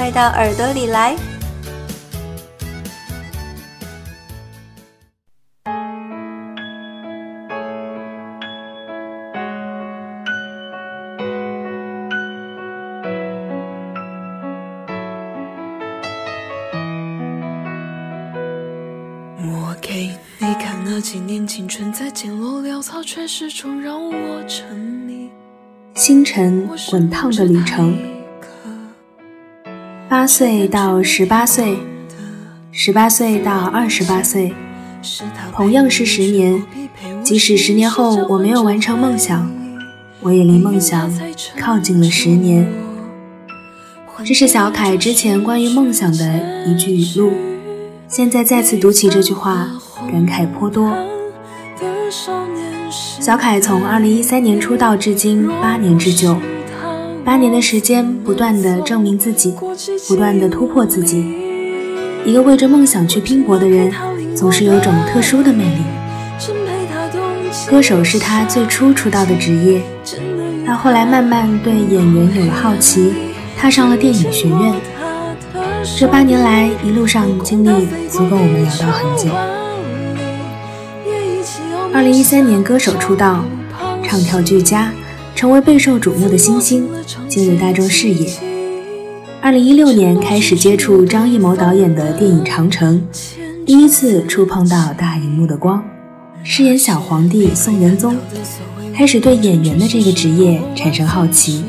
快到耳朵里来！我给你看那几年青春在渐落潦草，却始终让我沉迷。星辰滚烫的旅程，八岁到十八岁，十八岁到二十八岁，同样是十年。即使十年后我没有完成梦想，我也离梦想靠近了十年。这是小凯之前关于梦想的一句语录。现在再次读起这句话，感慨颇多。小凯从二零一三年出道至今八年之久，八年的时间，不断的证明自己，不断的突破自己。一个为着梦想去拼搏的人，总是有种特殊的魅力。歌手是他最初出道的职业，到后来慢慢对演员有了好奇，踏上了电影学院。这八年来，一路上经历足够我们聊到很久。二零一三年歌手出道，唱跳俱佳，成为备受瞩目的新星，进入大众视野。二零一六年开始接触张艺谋导演的电影《长城》，第一次触碰到大荧幕的光，饰演小皇帝宋仁宗，开始对演员的这个职业产生好奇。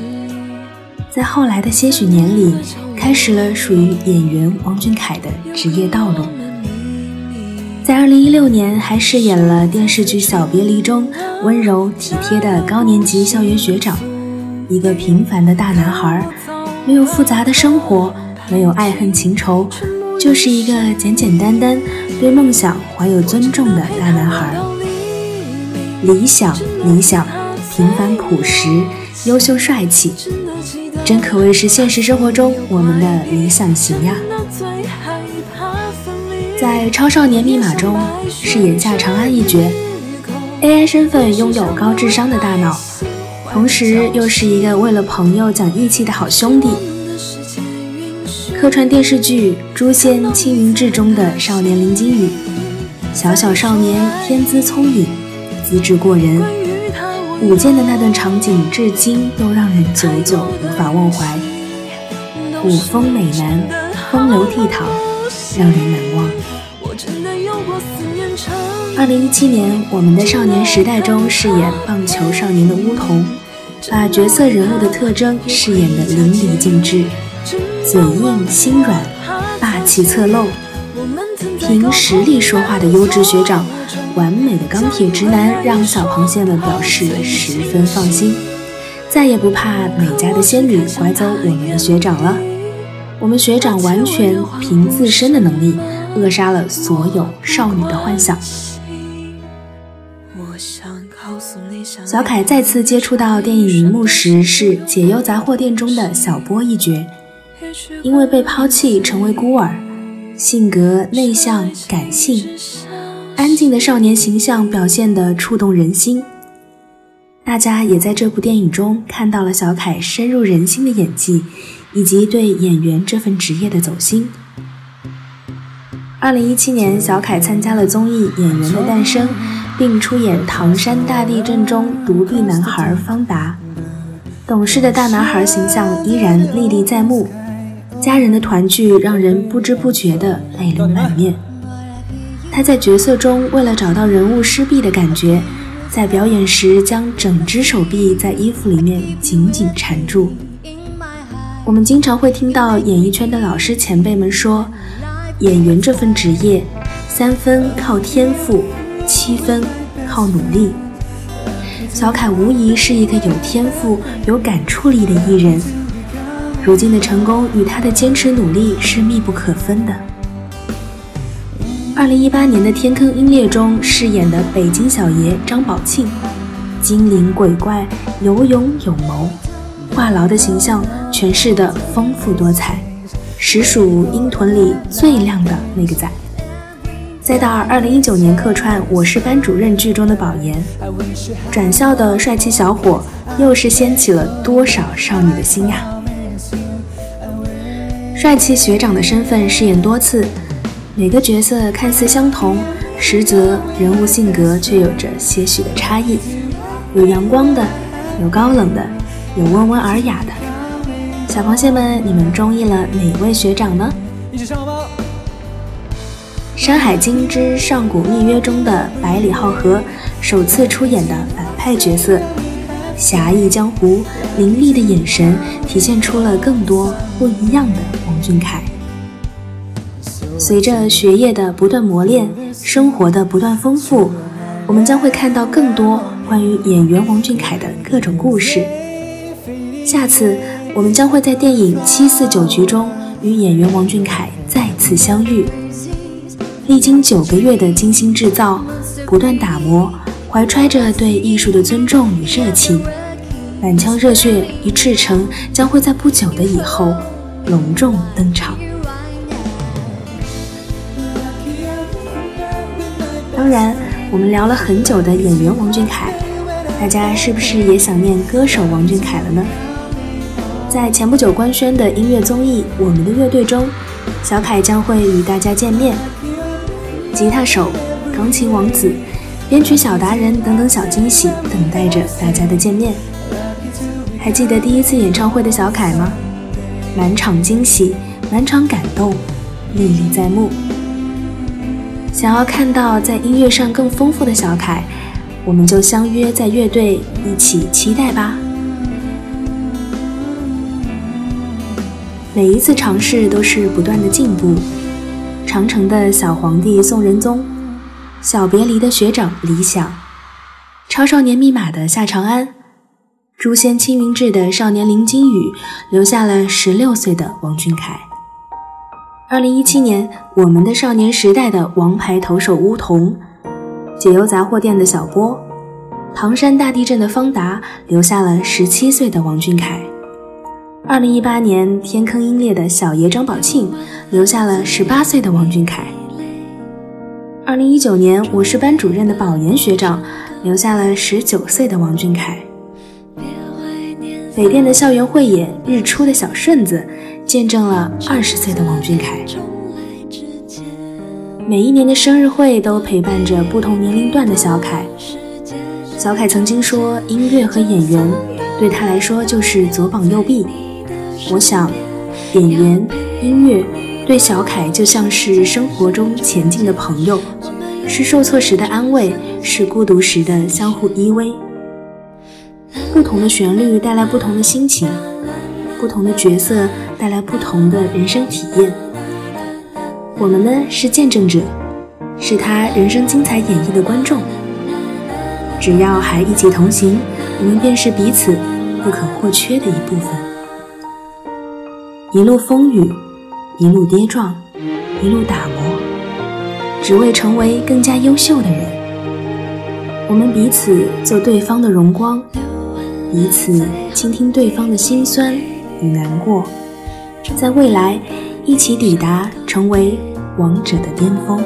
在后来的些许年里。开始了属于演员王俊凯的职业道路。在二零一六年，还饰演了电视剧《小别离》中温柔体贴的高年级校园学长，一个平凡的大男孩，没有复杂的生活，没有爱恨情仇，就是一个简简单单对梦想怀有尊重的大男孩。理想，理想，平凡朴实，优秀帅气。真可谓是现实生活中我们的理想型呀！在《超少年密码》中饰演夏长安一角，AI 身份拥有高智商的大脑，同时又是一个为了朋友讲义气的好兄弟。客串电视剧《诛仙青云志》中的少年林金羽，小小少年天资聪颖，资质过人。舞剑的那段场景，至今都让人久久无法忘怀。古风美男，风流倜傥，让人难忘。二零一七年，我们的少年时代中饰演棒球少年的巫童，把角色人物的特征饰演的淋漓尽致，嘴硬心软，霸气侧漏，凭实力说话的优质学长。完美的钢铁直男让小螃蟹们表示十分放心，再也不怕美家的仙女拐走我们的学长了。我们学长完全凭自身的能力扼杀了所有少女的幻想。小凯再次接触到电影荧幕时是《解忧杂货店》中的小波一角，因为被抛弃成为孤儿，性格内向感性。安静的少年形象表现得触动人心，大家也在这部电影中看到了小凯深入人心的演技，以及对演员这份职业的走心。二零一七年，小凯参加了综艺《演员的诞生》，并出演《唐山大地震》中独臂男孩方达，懂事的大男孩形象依然历历在目，家人的团聚让人不知不觉的泪流满面。他在角色中为了找到人物失臂的感觉，在表演时将整只手臂在衣服里面紧紧缠住。我们经常会听到演艺圈的老师前辈们说，演员这份职业，三分靠天赋，七分靠努力。小凯无疑是一个有天赋、有感触力的艺人。如今的成功与他的坚持努力是密不可分的。二零一八年的《天坑鹰猎》中饰演的北京小爷张宝庆，精灵鬼怪，有勇有谋，话痨的形象诠释的丰富多彩，实属鹰屯里最亮的那个仔。再到二零一九年客串《我是班主任》剧中的宝岩，转校的帅气小伙，又是掀起了多少少女的心呀！帅气学长的身份饰演多次，每个角色看似相同，实则人物性格却有着些许的差异。有阳光的，有高冷的，有温文尔雅的。小螃蟹们，你们中意了哪位学长呢？一起上吧！《山海经之上古密约》中的百里浩河首次出演的反派角色，侠义江湖、凌厉的眼神，体现出了更多不一样的王俊凯。随着学业的不断磨练，生活的不断丰富，我们将会看到更多关于演员王俊凯的各种故事。下次，我们将会在电影《七四九局》中与演员王俊凯再次相遇。历经九个月的精心制造，不断打磨，怀揣着对艺术的尊重与热情，满腔热血与赤诚将会在不久的以后隆重登场。当然，我们聊了很久的演员王俊凯，大家是不是也想念歌手王俊凯了呢？在前不久官宣的音乐综艺《我们的乐队》中，小凯将会与大家见面。吉他手、钢琴王子、编曲小达人等等小惊喜等待着大家的见面。还记得第一次演唱会的小凯吗？满场惊喜，满场感动，历历在目。想要看到在音乐上更丰富的小凯，我们就相约在乐队一起期待吧。每一次尝试都是不断的进步。长城的小皇帝宋仁宗，小别离的学长李想，超少年密码的夏长安，诛仙青云志的少年林金羽，留下了十六岁的王俊凯。二零一七年，我们的少年时代的王牌投手乌童，解忧杂货店的小波，唐山大地震的方达，留下了十七岁的王俊凯。二零一八年，天坑鹰猎的小爷张宝庆留下了十八岁的王俊凯。二零一九年，我是班主任的保研学长留下了十九岁的王俊凯。北电的校园汇演日出的小顺子见证了二十岁的王俊凯。每一年的生日会都陪伴着不同年龄段的小凯。小凯曾经说，音乐和演员对他来说就是左膀右臂。我想，演员、音乐对小凯就像是生活中前进的朋友，是受挫时的安慰，是孤独时的相互依偎。不同的旋律带来不同的心情，不同的角色带来不同的人生体验。我们呢，是见证者，是他人生精彩演绎的观众。只要还一起同行，我们便是彼此不可或缺的一部分。一路风雨，一路跌撞，一路打磨，只为成为更加优秀的人。我们彼此做对方的荣光，彼此倾听对方的心酸与难过，在未来一起抵达成为王者的巅峰。